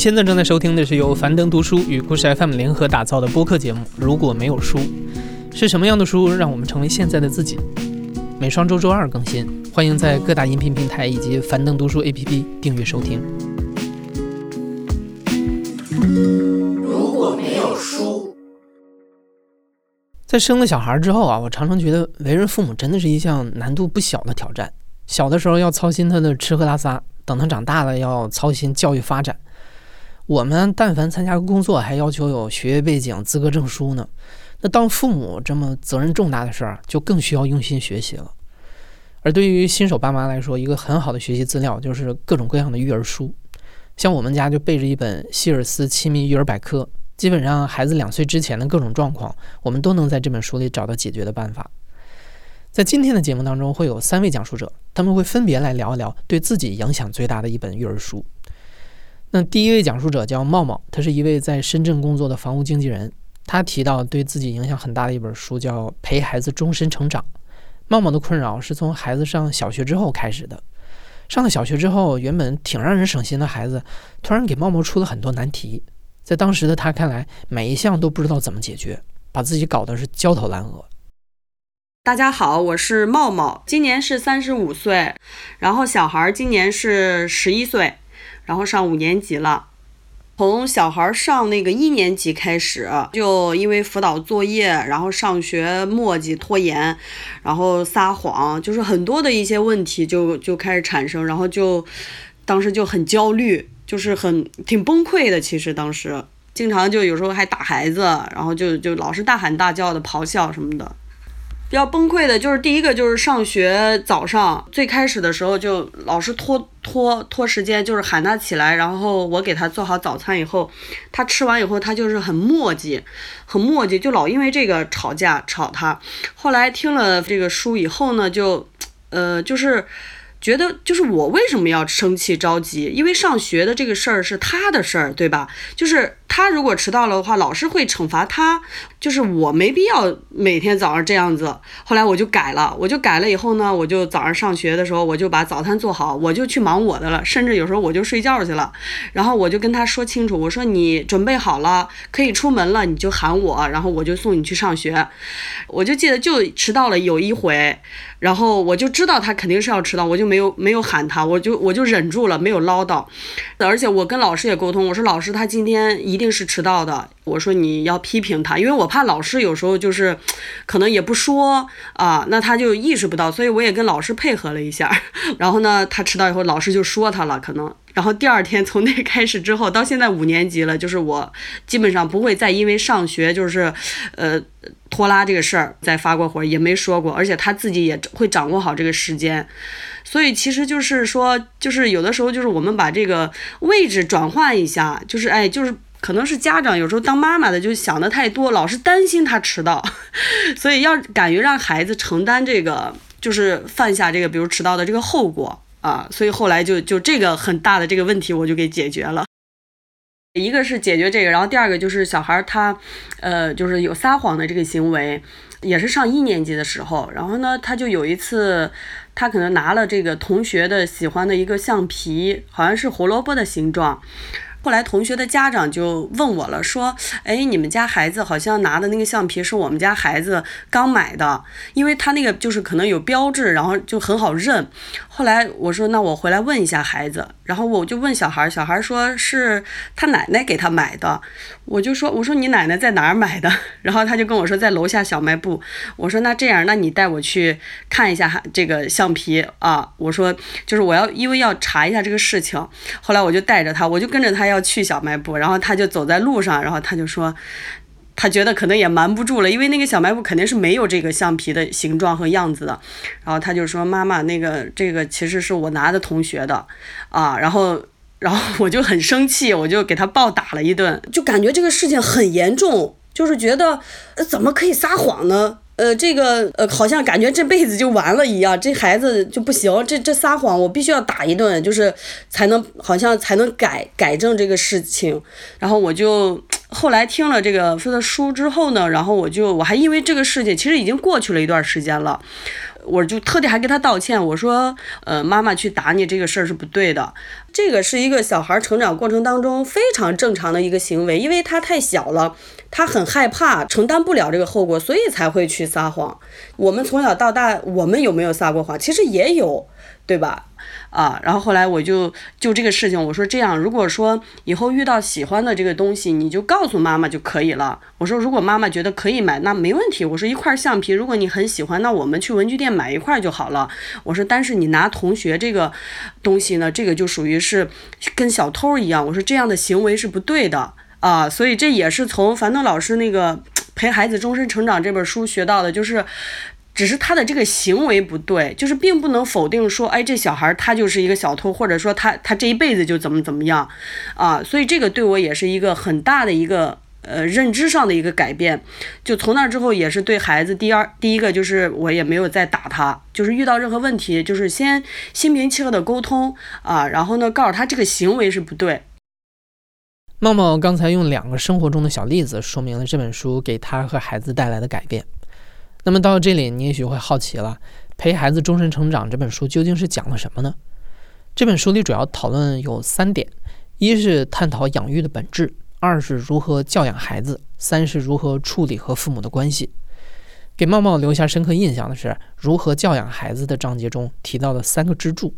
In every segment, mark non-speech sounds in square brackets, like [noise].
现在正在收听的是由樊登读书与故事 FM 联合打造的播客节目《如果没有书》，是什么样的书让我们成为现在的自己？每双周周二更新，欢迎在各大音频平台以及樊登读书 APP 订阅收听。如果没有书，在生了小孩之后啊，我常常觉得为人父母真的是一项难度不小的挑战。小的时候要操心他的吃喝拉撒，等他长大了要操心教育发展。我们但凡参加工作，还要求有学业背景、资格证书呢。那当父母这么责任重大的事儿，就更需要用心学习了。而对于新手爸妈来说，一个很好的学习资料就是各种各样的育儿书。像我们家就备着一本希尔斯亲密育儿百科，基本上孩子两岁之前的各种状况，我们都能在这本书里找到解决的办法。在今天的节目当中，会有三位讲述者，他们会分别来聊一聊对自己影响最大的一本育儿书。那第一位讲述者叫茂茂，他是一位在深圳工作的房屋经纪人。他提到对自己影响很大的一本书叫《陪孩子终身成长》。茂茂的困扰是从孩子上小学之后开始的。上了小学之后，原本挺让人省心的孩子，突然给茂茂出了很多难题。在当时的他看来，每一项都不知道怎么解决，把自己搞得是焦头烂额。大家好，我是茂茂，今年是三十五岁，然后小孩今年是十一岁。然后上五年级了，从小孩上那个一年级开始，就因为辅导作业，然后上学磨叽拖延，然后撒谎，就是很多的一些问题就就开始产生，然后就当时就很焦虑，就是很挺崩溃的。其实当时经常就有时候还打孩子，然后就就老是大喊大叫的咆哮什么的。比较崩溃的就是第一个就是上学早上最开始的时候就老是拖拖拖时间，就是喊他起来，然后我给他做好早餐以后，他吃完以后他就是很磨叽，很磨叽，就老因为这个吵架吵他。后来听了这个书以后呢，就呃就是。觉得就是我为什么要生气着急？因为上学的这个事儿是他的事儿，对吧？就是他如果迟到了的话，老师会惩罚他。就是我没必要每天早上这样子。后来我就改了，我就改了以后呢，我就早上上学的时候，我就把早餐做好，我就去忙我的了。甚至有时候我就睡觉去了。然后我就跟他说清楚，我说你准备好了，可以出门了，你就喊我，然后我就送你去上学。我就记得就迟到了有一回。然后我就知道他肯定是要迟到，我就没有没有喊他，我就我就忍住了，没有唠叨。而且我跟老师也沟通，我说老师他今天一定是迟到的，我说你要批评他，因为我怕老师有时候就是，可能也不说啊，那他就意识不到，所以我也跟老师配合了一下。[laughs] 然后呢，他迟到以后，老师就说他了，可能。然后第二天从那开始之后，到现在五年级了，就是我基本上不会再因为上学就是，呃，拖拉这个事儿再发过火，也没说过，而且他自己也会掌握好这个时间，所以其实就是说，就是有的时候就是我们把这个位置转换一下，就是哎，就是可能是家长有时候当妈妈的就想的太多，老是担心他迟到，[laughs] 所以要敢于让孩子承担这个，就是犯下这个比如迟到的这个后果。啊，所以后来就就这个很大的这个问题，我就给解决了。一个是解决这个，然后第二个就是小孩他，呃，就是有撒谎的这个行为，也是上一年级的时候，然后呢，他就有一次，他可能拿了这个同学的喜欢的一个橡皮，好像是胡萝卜的形状。后来同学的家长就问我了，说：“哎，你们家孩子好像拿的那个橡皮是我们家孩子刚买的，因为他那个就是可能有标志，然后就很好认。”后来我说：“那我回来问一下孩子。”然后我就问小孩，小孩说是他奶奶给他买的。我就说：“我说你奶奶在哪儿买的？” [laughs] 然后他就跟我说在楼下小卖部。我说：“那这样，那你带我去看一下这个橡皮啊。”我说：“就是我要因为要查一下这个事情。”后来我就带着他，我就跟着他。要去小卖部，然后他就走在路上，然后他就说，他觉得可能也瞒不住了，因为那个小卖部肯定是没有这个橡皮的形状和样子的。然后他就说：“妈妈，那个这个其实是我拿的同学的，啊。”然后，然后我就很生气，我就给他暴打了一顿，就感觉这个事情很严重，就是觉得呃怎么可以撒谎呢？呃，这个呃，好像感觉这辈子就完了一样，这孩子就不行，这这撒谎，我必须要打一顿，就是才能好像才能改改正这个事情。然后我就后来听了这个说的书之后呢，然后我就我还因为这个事情，其实已经过去了一段时间了。我就特地还跟他道歉，我说，呃，妈妈去打你这个事儿是不对的，这个是一个小孩成长过程当中非常正常的一个行为，因为他太小了，他很害怕承担不了这个后果，所以才会去撒谎。我们从小到大，我们有没有撒过谎？其实也有，对吧？啊，然后后来我就就这个事情，我说这样，如果说以后遇到喜欢的这个东西，你就告诉妈妈就可以了。我说如果妈妈觉得可以买，那没问题。我说一块橡皮，如果你很喜欢，那我们去文具店买一块就好了。我说但是你拿同学这个东西呢，这个就属于是跟小偷一样。我说这样的行为是不对的啊，所以这也是从樊登老师那个陪孩子终身成长这本书学到的，就是。只是他的这个行为不对，就是并不能否定说，哎，这小孩他就是一个小偷，或者说他他这一辈子就怎么怎么样，啊，所以这个对我也是一个很大的一个呃认知上的一个改变。就从那之后，也是对孩子第二第一个就是我也没有再打他，就是遇到任何问题，就是先心平气和的沟通啊，然后呢告诉他这个行为是不对。茂茂刚才用两个生活中的小例子说明了这本书给他和孩子带来的改变。那么到这里，你也许会好奇了，《陪孩子终身成长》这本书究竟是讲了什么呢？这本书里主要讨论有三点：一是探讨养育的本质；二是如何教养孩子；三是如何处理和父母的关系。给茂茂留下深刻印象的是，如何教养孩子的章节中提到的三个支柱。《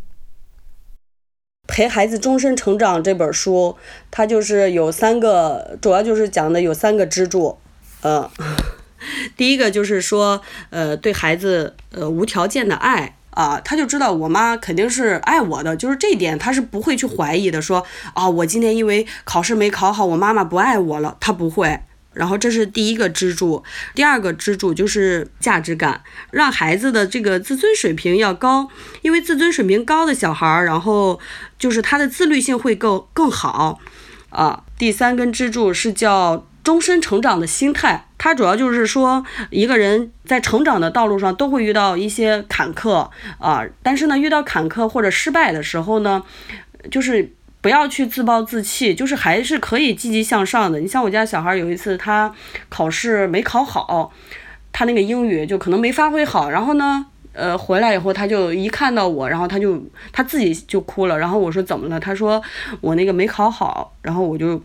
陪孩子终身成长》这本书，它就是有三个，主要就是讲的有三个支柱，嗯。第一个就是说，呃，对孩子，呃，无条件的爱啊，他就知道我妈肯定是爱我的，就是这一点他是不会去怀疑的。说啊，我今天因为考试没考好，我妈妈不爱我了，他不会。然后这是第一个支柱，第二个支柱就是价值感，让孩子的这个自尊水平要高，因为自尊水平高的小孩儿，然后就是他的自律性会更更好啊。第三根支柱是叫。终身成长的心态，它主要就是说，一个人在成长的道路上都会遇到一些坎坷啊，但是呢，遇到坎坷或者失败的时候呢，就是不要去自暴自弃，就是还是可以积极向上的。你像我家小孩有一次，他考试没考好，他那个英语就可能没发挥好，然后呢，呃，回来以后他就一看到我，然后他就他自己就哭了，然后我说怎么了？他说我那个没考好，然后我就。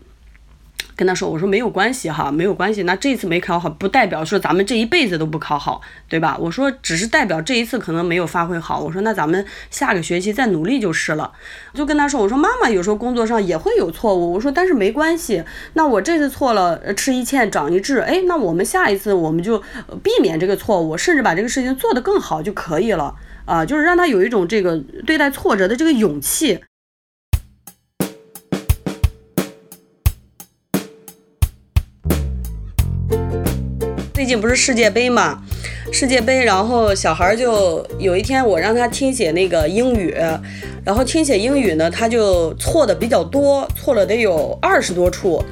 跟他说，我说没有关系哈，没有关系。那这次没考好，不代表说咱们这一辈子都不考好，对吧？我说只是代表这一次可能没有发挥好。我说那咱们下个学期再努力就是了。就跟他说，我说妈妈有时候工作上也会有错误，我说但是没关系。那我这次错了，吃一堑长一智，哎，那我们下一次我们就避免这个错误，甚至把这个事情做得更好就可以了啊，就是让他有一种这个对待挫折的这个勇气。近不是世界杯嘛，世界杯，然后小孩就有一天我让他听写那个英语，然后听写英语呢，他就错的比较多，错了得有二十多处。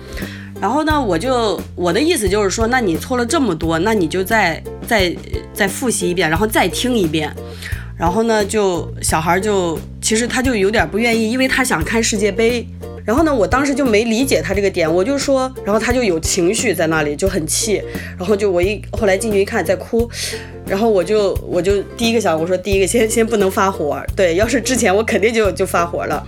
然后呢，我就我的意思就是说，那你错了这么多，那你就再再再复习一遍，然后再听一遍。然后呢，就小孩就其实他就有点不愿意，因为他想看世界杯。然后呢，我当时就没理解他这个点，我就说，然后他就有情绪在那里，就很气，然后就我一后来进去一看，在哭。然后我就我就第一个想，我说第一个 [laughs] 先先不能发火，对，要是之前我肯定就就发火了。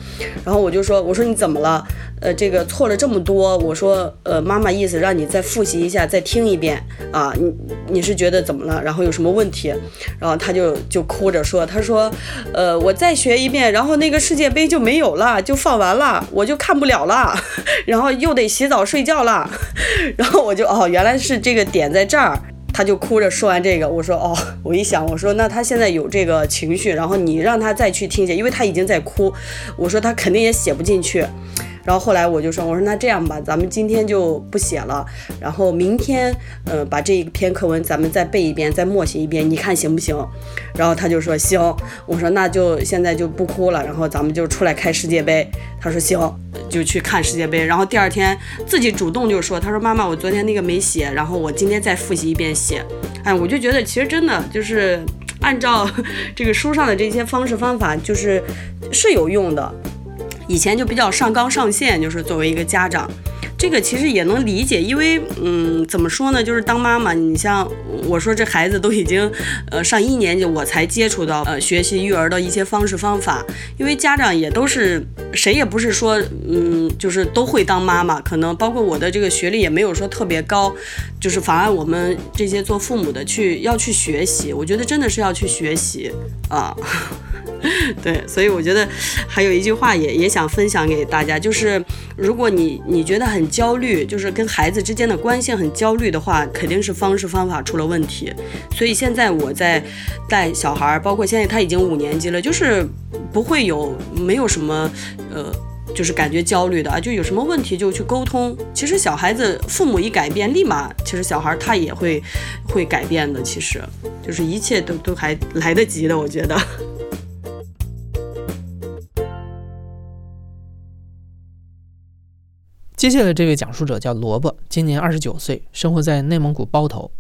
然后我就说，我说你怎么了？呃，这个错了这么多，我说呃妈妈意思让你再复习一下，再听一遍啊，你你是觉得怎么了？然后有什么问题？然后他就就哭着说，他说，呃我再学一遍，然后那个世界杯就没有了，就放完了，我就看不了了，[laughs] 然后又得洗澡睡觉了。[laughs] 然后我就哦原来是这个点在这儿。他就哭着说完这个，我说哦，[laughs] 我一想，我说那他现在有这个情绪，然后你让他再去听写，因为他已经在哭，我说他肯定也写不进去。然后后来我就说，我说那这样吧，咱们今天就不写了，然后明天，呃，把这一篇课文咱们再背一遍，再默写一遍，你看行不行？然后他就说行。我说那就现在就不哭了，然后咱们就出来开世界杯。他说行，就去看世界杯。然后第二天自己主动就说，他说妈妈，我昨天那个没写，然后我今天再复习一遍写。哎，我就觉得其实真的就是按照 [laughs] 这个书上的这些方式方法，就是是有用的。以前就比较上纲上线，就是作为一个家长，这个其实也能理解，因为嗯，怎么说呢，就是当妈妈，你像我说这孩子都已经呃上一年级，我才接触到呃学习育儿的一些方式方法，因为家长也都是谁也不是说嗯就是都会当妈妈，可能包括我的这个学历也没有说特别高，就是妨碍我们这些做父母的去要去学习，我觉得真的是要去学习啊。[laughs] 对，所以我觉得还有一句话也也想分享给大家，就是如果你你觉得很焦虑，就是跟孩子之间的关系很焦虑的话，肯定是方式方法出了问题。所以现在我在带小孩，包括现在他已经五年级了，就是不会有没有什么呃，就是感觉焦虑的啊，就有什么问题就去沟通。其实小孩子父母一改变，立马其实小孩他也会会改变的。其实就是一切都都还来得及的，我觉得。接下来这位讲述者叫萝卜，今年二十九岁，生活在内蒙古包头。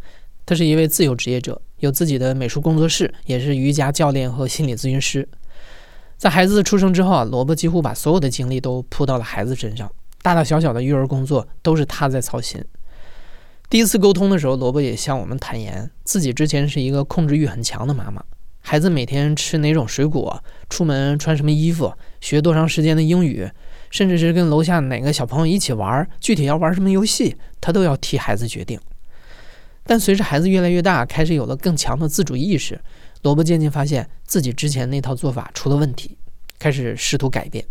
他是一位自由职业者，有自己的美术工作室，也是瑜伽教练和心理咨询师。在孩子出生之后啊，萝卜几乎把所有的精力都扑到了孩子身上，大大小小的育儿工作都是他在操心。第一次沟通的时候，萝卜也向我们坦言，自己之前是一个控制欲很强的妈妈。孩子每天吃哪种水果，出门穿什么衣服，学多长时间的英语。甚至是跟楼下哪个小朋友一起玩，具体要玩什么游戏，他都要替孩子决定。但随着孩子越来越大，开始有了更强的自主意识，萝卜渐渐发现自己之前那套做法出了问题，开始试图改变。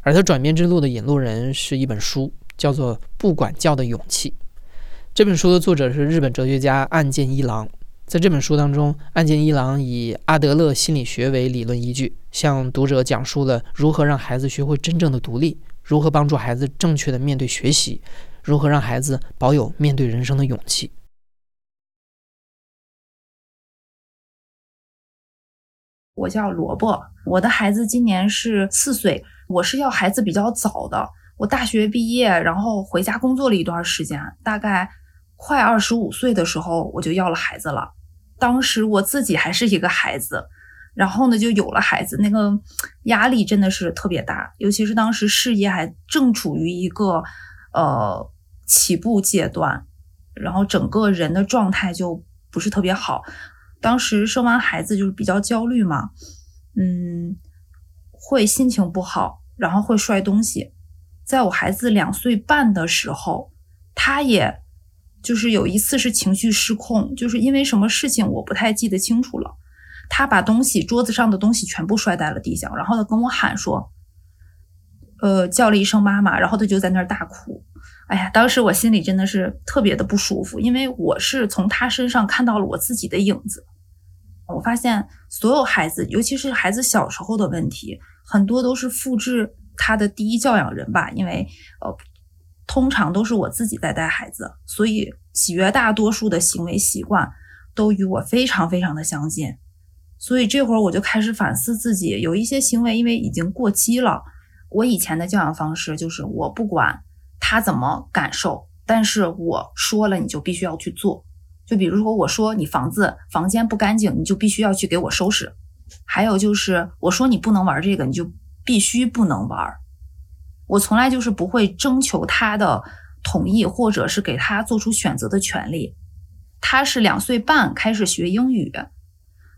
而他转变之路的引路人是一本书，叫做《不管教的勇气》。这本书的作者是日本哲学家岸见一郎。在这本书当中，岸见一郎以阿德勒心理学为理论依据，向读者讲述了如何让孩子学会真正的独立，如何帮助孩子正确的面对学习，如何让孩子保有面对人生的勇气。我叫萝卜，我的孩子今年是四岁，我是要孩子比较早的，我大学毕业，然后回家工作了一段时间，大概快二十五岁的时候，我就要了孩子了。当时我自己还是一个孩子，然后呢就有了孩子，那个压力真的是特别大，尤其是当时事业还正处于一个呃起步阶段，然后整个人的状态就不是特别好。当时生完孩子就是比较焦虑嘛，嗯，会心情不好，然后会摔东西。在我孩子两岁半的时候，他也。就是有一次是情绪失控，就是因为什么事情我不太记得清楚了。他把东西桌子上的东西全部摔在了地上，然后他跟我喊说：“呃，叫了一声妈妈。”然后他就在那儿大哭。哎呀，当时我心里真的是特别的不舒服，因为我是从他身上看到了我自己的影子。我发现所有孩子，尤其是孩子小时候的问题，很多都是复制他的第一教养人吧，因为呃。通常都是我自己在带孩子，所以绝大多数的行为习惯都与我非常非常的相近。所以这会儿我就开始反思自己，有一些行为因为已经过期了。我以前的教养方式就是我不管他怎么感受，但是我说了你就必须要去做。就比如说我说你房子房间不干净，你就必须要去给我收拾。还有就是我说你不能玩这个，你就必须不能玩。我从来就是不会征求他的同意，或者是给他做出选择的权利。他是两岁半开始学英语，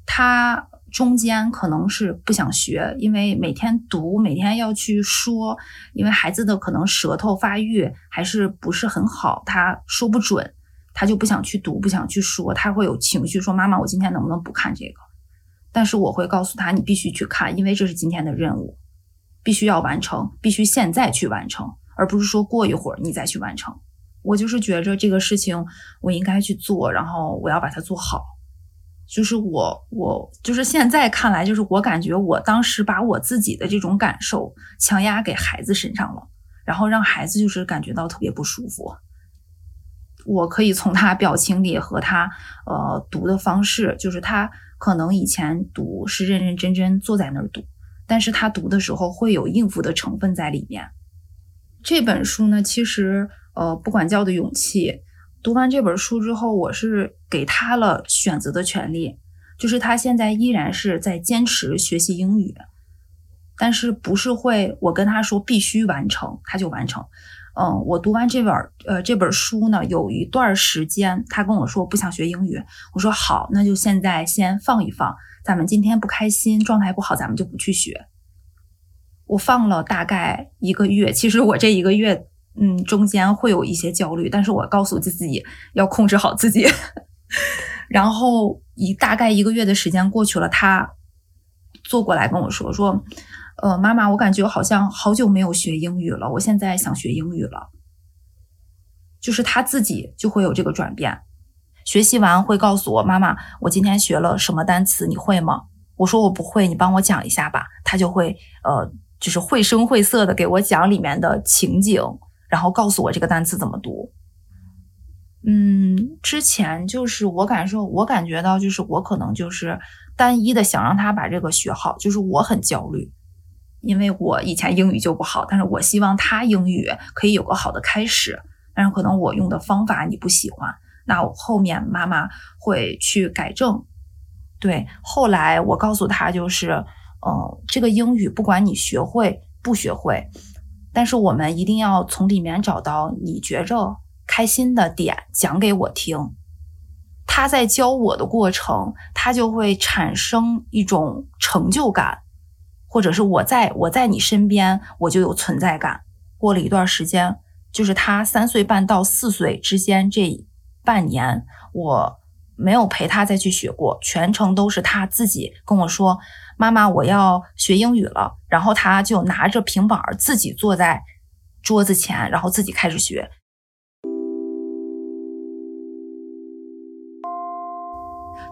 他中间可能是不想学，因为每天读，每天要去说，因为孩子的可能舌头发育还是不是很好，他说不准，他就不想去读，不想去说，他会有情绪，说妈妈，我今天能不能不看这个？但是我会告诉他，你必须去看，因为这是今天的任务。必须要完成，必须现在去完成，而不是说过一会儿你再去完成。我就是觉着这个事情我应该去做，然后我要把它做好。就是我，我就是现在看来，就是我感觉我当时把我自己的这种感受强压给孩子身上了，然后让孩子就是感觉到特别不舒服。我可以从他表情里和他呃读的方式，就是他可能以前读是认认真真坐在那儿读。但是他读的时候会有应付的成分在里面。这本书呢，其实呃，不管教的勇气，读完这本书之后，我是给他了选择的权利，就是他现在依然是在坚持学习英语，但是不是会我跟他说必须完成他就完成，嗯，我读完这本呃这本书呢，有一段时间，他跟我说不想学英语，我说好，那就现在先放一放，咱们今天不开心，状态不好，咱们就不去学。我放了大概一个月，其实我这一个月，嗯，中间会有一些焦虑，但是我告诉自己要控制好自己。[laughs] 然后一大概一个月的时间过去了，他坐过来跟我说说。呃，妈妈，我感觉好像好久没有学英语了，我现在想学英语了。就是他自己就会有这个转变，学习完会告诉我妈妈，我今天学了什么单词，你会吗？我说我不会，你帮我讲一下吧。他就会呃，就是绘声绘色的给我讲里面的情景，然后告诉我这个单词怎么读。嗯，之前就是我感受，我感觉到就是我可能就是单一的想让他把这个学好，就是我很焦虑。因为我以前英语就不好，但是我希望他英语可以有个好的开始，但是可能我用的方法你不喜欢，那我后面妈妈会去改正。对，后来我告诉他就是，呃，这个英语不管你学会不学会，但是我们一定要从里面找到你觉着开心的点，讲给我听。他在教我的过程，他就会产生一种成就感。或者是我在我在你身边，我就有存在感。过了一段时间，就是他三岁半到四岁之间这半年，我没有陪他再去学过，全程都是他自己跟我说：“妈妈，我要学英语了。”然后他就拿着平板自己坐在桌子前，然后自己开始学。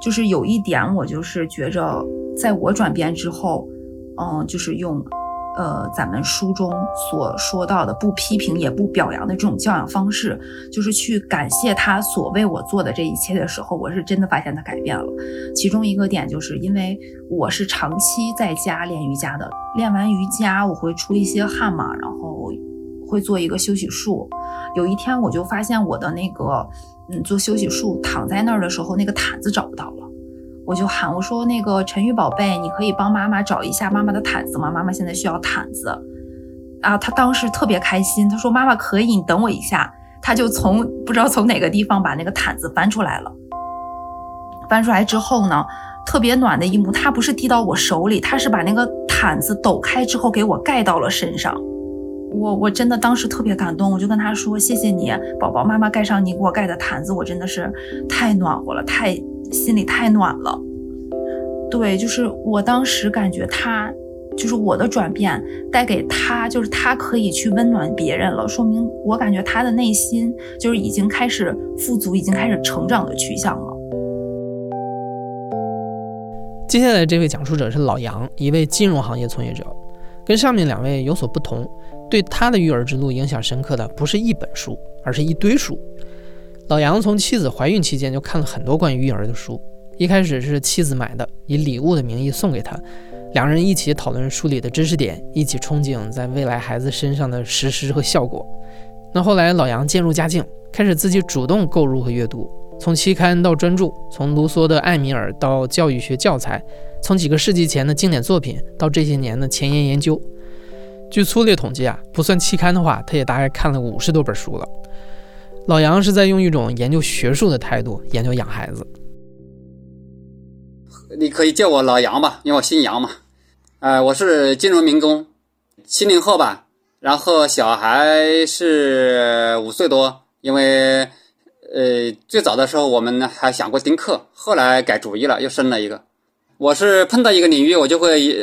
就是有一点，我就是觉着，在我转变之后。嗯，就是用，呃，咱们书中所说到的不批评也不表扬的这种教养方式，就是去感谢他所为我做的这一切的时候，我是真的发现他改变了。其中一个点就是因为我是长期在家练瑜伽的，练完瑜伽我会出一些汗嘛，然后会做一个休息术。有一天我就发现我的那个，嗯，做休息术躺在那儿的时候，那个毯子找不到了。我就喊我说：“那个陈宇宝贝，你可以帮妈妈找一下妈妈的毯子吗？妈妈现在需要毯子。”啊，他当时特别开心，他说：“妈妈可以，你等我一下。”他就从不知道从哪个地方把那个毯子翻出来了。翻出来之后呢，特别暖的一幕，他不是递到我手里，他是把那个毯子抖开之后给我盖到了身上。我我真的当时特别感动，我就跟他说：“谢谢你，宝宝，妈妈盖上你给我盖的毯子，我真的是太暖和了，太……”心里太暖了，对，就是我当时感觉他，就是我的转变带给他，就是他可以去温暖别人了，说明我感觉他的内心就是已经开始富足，已经开始成长的趋向了。接下来这位讲述者是老杨，一位金融行业从业者，跟上面两位有所不同，对他的育儿之路影响深刻的不是一本书，而是一堆书。老杨从妻子怀孕期间就看了很多关于育儿的书，一开始是妻子买的，以礼物的名义送给他，两人一起讨论书里的知识点，一起憧憬在未来孩子身上的实施和效果。那后来老杨渐入佳境，开始自己主动购入和阅读，从期刊到专著，从卢梭的《艾米尔》到教育学教材，从几个世纪前的经典作品到这些年的前沿研究。据粗略统计啊，不算期刊的话，他也大概看了五十多本书了。老杨是在用一种研究学术的态度研究养孩子。你可以叫我老杨吧，因为我姓杨嘛。呃，我是金融民工，七零后吧。然后小孩是五岁多，因为呃最早的时候我们还想过丁克，后来改主意了，又生了一个。我是碰到一个领域，我就会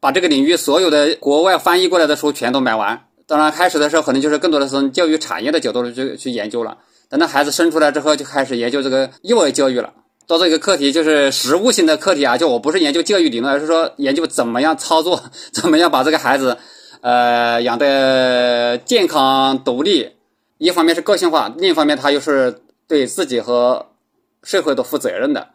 把这个领域所有的国外翻译过来的书全都买完。当然，开始的时候可能就是更多的从教育产业的角度去去研究了。等到孩子生出来之后，就开始研究这个幼儿教育了。到这个课题就是实务性的课题啊，就我不是研究教育理论，而是说研究怎么样操作，[laughs] 怎么样把这个孩子，呃，养的健康独立。一方面是个性化，另一方面他又是对自己和社会都负责任的。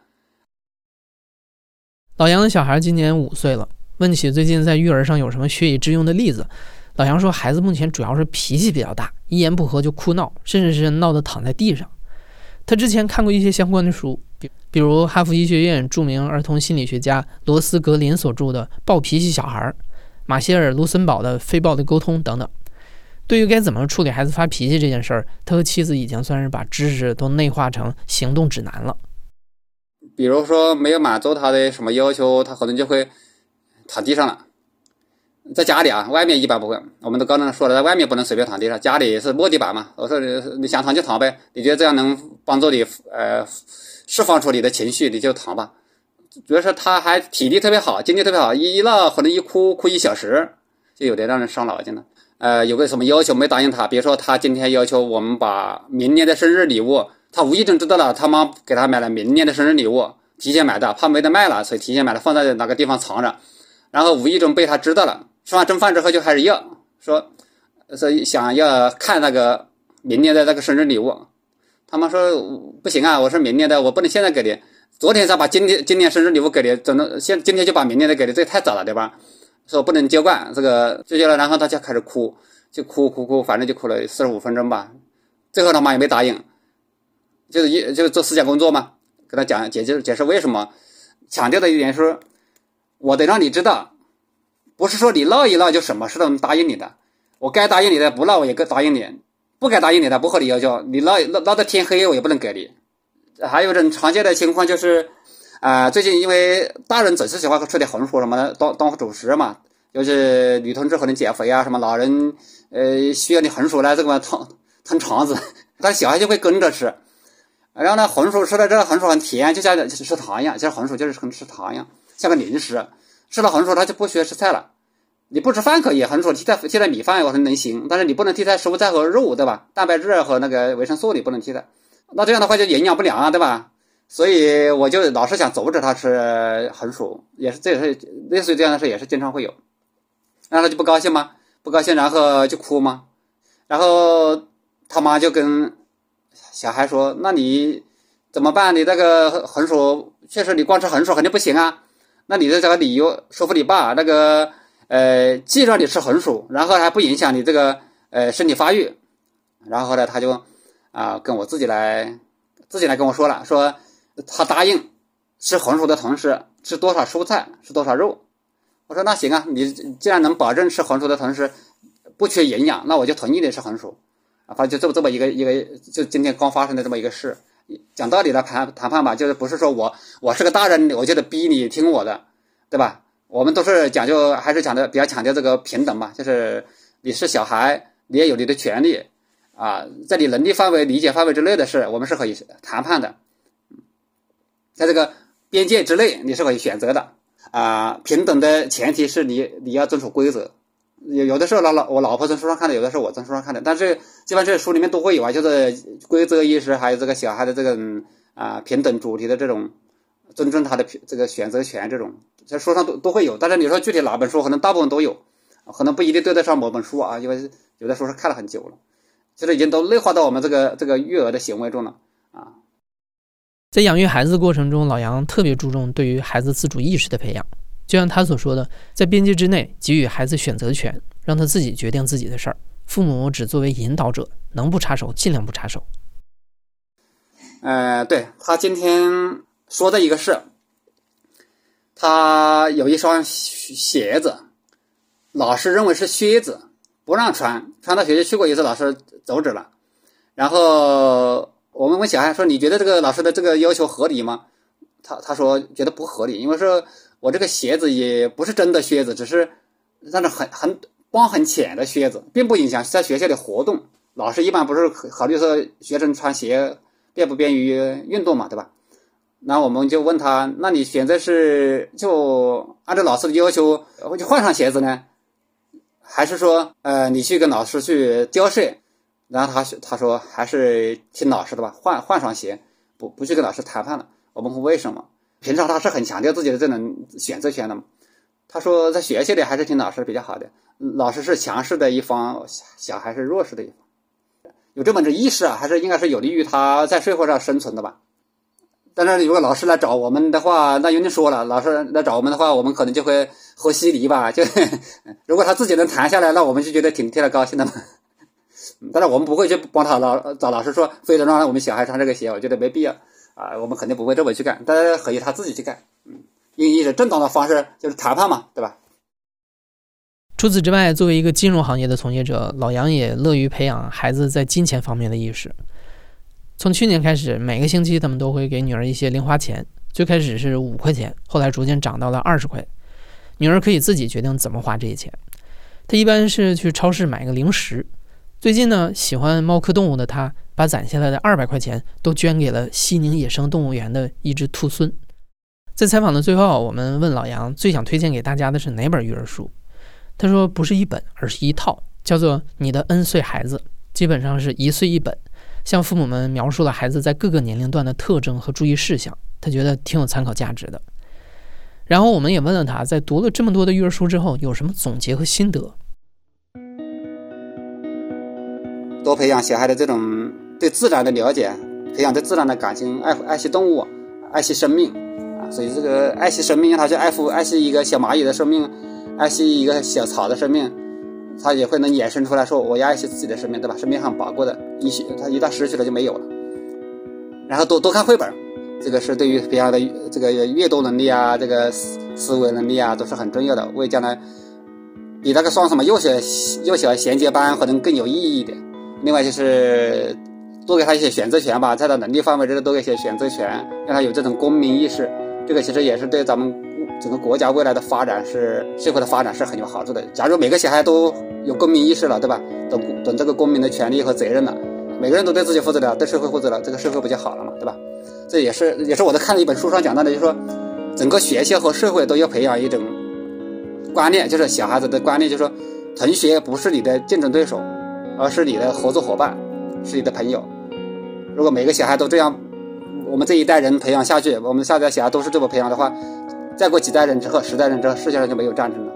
老杨的小孩今年五岁了，问起最近在育儿上有什么学以致用的例子。老杨说，孩子目前主要是脾气比较大，一言不合就哭闹，甚至是闹得躺在地上。他之前看过一些相关的书，比比如哈佛医学院著名儿童心理学家罗斯格林所著的《暴脾气小孩》，马歇尔·卢森堡的《非暴力沟通》等等。对于该怎么处理孩子发脾气这件事儿，他和妻子已经算是把知识都内化成行动指南了。比如说没有满足他的什么要求，他可能就会躺地上了。在家里啊，外面一般不会。我们都刚才说了，在外面不能随便躺地上，家里是木地板嘛。我说你你想躺就躺呗，你觉得这样能帮助你呃释放出你的情绪，你就躺吧。主要是他还体力特别好，精力特别好，一闹可能一哭哭一小时，就有点让人伤脑筋了。呃，有个什么要求没答应他，比如说他今天要求我们把明年的生日礼物，他无意中知道了他妈给他买了明年的生日礼物，提前买的，怕没得卖了，所以提前买了，放在哪个地方藏着，然后无意中被他知道了。吃完中饭之后就开始要说，所以想要看那个明年的那个生日礼物。他妈说不行啊，我说明年的我不能现在给你，昨天才把今天今年生日礼物给你，怎么现今天就把明年的给你？这也太早了，对吧？说不能接惯这个，拒绝了，然后他就开始哭，就哭哭哭，反正就哭了四十五分钟吧。最后他妈也没答应，就是一就是做思想工作嘛，跟他讲解释解释为什么，强调的一点是，我得让你知道。不是说你闹一闹就什么事都能答应你的，我该答应你的不闹我也该答应你，不该答应你的不合理要求，你闹闹闹到天黑我也不能给你。还有一种常见的情况就是，啊，最近因为大人总是喜欢吃点红薯什么的当当主食嘛，就是女同志可能减肥啊什么，老人呃需要你红薯来这个嘛烫烫肠子，但小孩就会跟着吃。然后呢，红薯吃了之后，红薯很甜，就像吃糖一样，其实红薯就是跟吃糖一样，像个零食。吃了红薯，他就不需要吃菜了。你不吃饭可以，红薯替代替代米饭我说能行，但是你不能替代蔬菜和肉，对吧？蛋白质和那个维生素你不能替代，那这样的话就营养不良啊，对吧？所以我就老是想阻止他吃红薯，也是这也是类似于这样的事也是经常会有，然后他就不高兴吗？不高兴，然后就哭吗？然后他妈就跟小孩说：“那你怎么办？你那个红薯确实你光吃红薯肯定不行啊。”那你的这个理由说服你爸，那个呃，既让你吃红薯，然后还不影响你这个呃身体发育，然后呢，他就啊跟我自己来自己来跟我说了，说他答应吃红薯的同时吃多少蔬菜，吃多少肉。我说那行啊，你既然能保证吃红薯的同时不缺营养，那我就同意你吃红薯。啊，反正就这么这么一个一个，就今天刚发生的这么一个事。讲道理的谈谈判吧，就是不是说我我是个大人，我就得逼你听我的，对吧？我们都是讲究，还是讲的比较强调这个平等嘛，就是你是小孩，你也有你的权利啊，在你能力范围、理解范围之内的事，我们是可以谈判的。在这个边界之内，你是可以选择的啊。平等的前提是你你要遵守规则。有有的时候老老我老婆从书上看的，有的时候我从书上看的，但是基本上这书里面都会有啊，就是规则意识，还有这个小孩的这个啊平等主题的这种尊重他的这个选择权，这种在书上都都会有。但是你说具体哪本书，可能大部分都有，可能不一定对得上某本书啊，因为有的书是看了很久了，其实已经都内化到我们这个这个育儿的行为中了啊。在养育孩子的过程中，老杨特别注重对于孩子自主意识的培养。就像他所说的，在边界之内给予孩子选择权，让他自己决定自己的事儿。父母只作为引导者，能不插手尽量不插手。呃，对他今天说的一个事，他有一双鞋子，老师认为是靴子，不让穿，穿到学校去过一次，老师阻止了。然后我们问小孩说：“你觉得这个老师的这个要求合理吗？”他他说觉得不合理，因为说。我这个鞋子也不是真的靴子，只是那种很很光很浅的靴子，并不影响在学校的活动。老师一般不是考虑说学生穿鞋便不便于运动嘛，对吧？那我们就问他，那你选择是就按照老师的要求，我就换上鞋子呢，还是说呃你去跟老师去交涉？然后他他说还是听老师的吧，换换双鞋，不不去跟老师谈判了。我们问为什么？平常他是很强调自己的这种选择权的嘛？他说在学校里还是听老师比较好的，老师是强势的一方，小孩是弱势的一方，有这么个意识啊，还是应该是有利于他在社会上生存的吧？但是如果老师来找我们的话，那有点说了，老师来找我们的话，我们可能就会和稀泥吧？[laughs] 就如果他自己能谈下来，那我们就觉得挺替他高兴的嘛。[laughs] 但是我们不会去帮他老找老师说，非得让我们小孩穿这个鞋，我觉得没必要。啊，我们肯定不会这么去干，但是可以他自己去干，嗯，用一种正当的方式，就是谈判嘛，对吧？除此之外，作为一个金融行业的从业者，老杨也乐于培养孩子在金钱方面的意识。从去年开始，每个星期他们都会给女儿一些零花钱，最开始是五块钱，后来逐渐涨到了二十块。女儿可以自己决定怎么花这些钱。她一般是去超市买个零食。最近呢，喜欢猫科动物的她，把攒下来的二百块钱都捐给了西宁野生动物园的一只兔狲。在采访的最后，我们问老杨最想推荐给大家的是哪本育儿书？他说不是一本，而是一套，叫做《你的 N 岁孩子》，基本上是一岁一本，向父母们描述了孩子在各个年龄段的特征和注意事项，他觉得挺有参考价值的。然后我们也问了他，在读了这么多的育儿书之后，有什么总结和心得？多培养小孩的这种对自然的了解，培养对自然的感情，爱爱惜动物，爱惜生命啊！所以这个爱惜生命，他就爱护爱惜一个小蚂蚁的生命。爱惜一个小草的生命，他也会能衍生出来说，我要爱惜自己的生命，对吧？生命很宝贵的，一些他一旦失去了就没有了。然后多多看绘本，这个是对于培养的这个阅读能力啊，这个思思维能力啊，都是很重要的，为将来比那个上什么幼小幼小衔接班可能更有意义一点。另外就是多给他一些选择权吧，在他能力范围之内多给一些选择权，让他有这种公民意识。这个其实也是对咱们。整个国家未来的发展是社会的发展是很有好处的。假如每个小孩都有公民意识了，对吧？懂懂这个公民的权利和责任了，每个人都对自己负责了，对社会负责了，这个社会不就好了嘛，对吧？这也是也是我在看了一本书上讲到的，就是说整个学校和社会都要培养一种观念，就是小孩子的观念，就是说同学不是你的竞争对手，而是你的合作伙伴，是你的朋友。如果每个小孩都这样，我们这一代人培养下去，我们下一代小孩都是这么培养的话。再过几代人之后，十代人之后，世界上就没有战争了。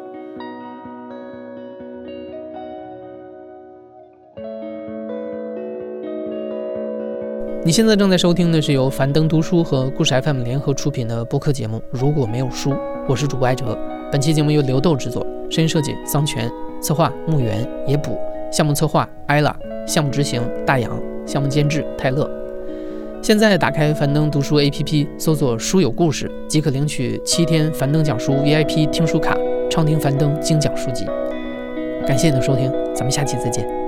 你现在正在收听的是由樊登读书和故事 FM 联合出品的播客节目《如果没有书》，我是主播艾哲。本期节目由刘豆制作，声音设计桑泉，策划木原野捕，项目策划艾拉，项目执行大洋，项目监制泰勒。现在打开樊登读书 APP，搜索“书有故事”，即可领取七天樊登讲书 VIP 听书卡，畅听樊登精讲书籍。感谢你的收听，咱们下期再见。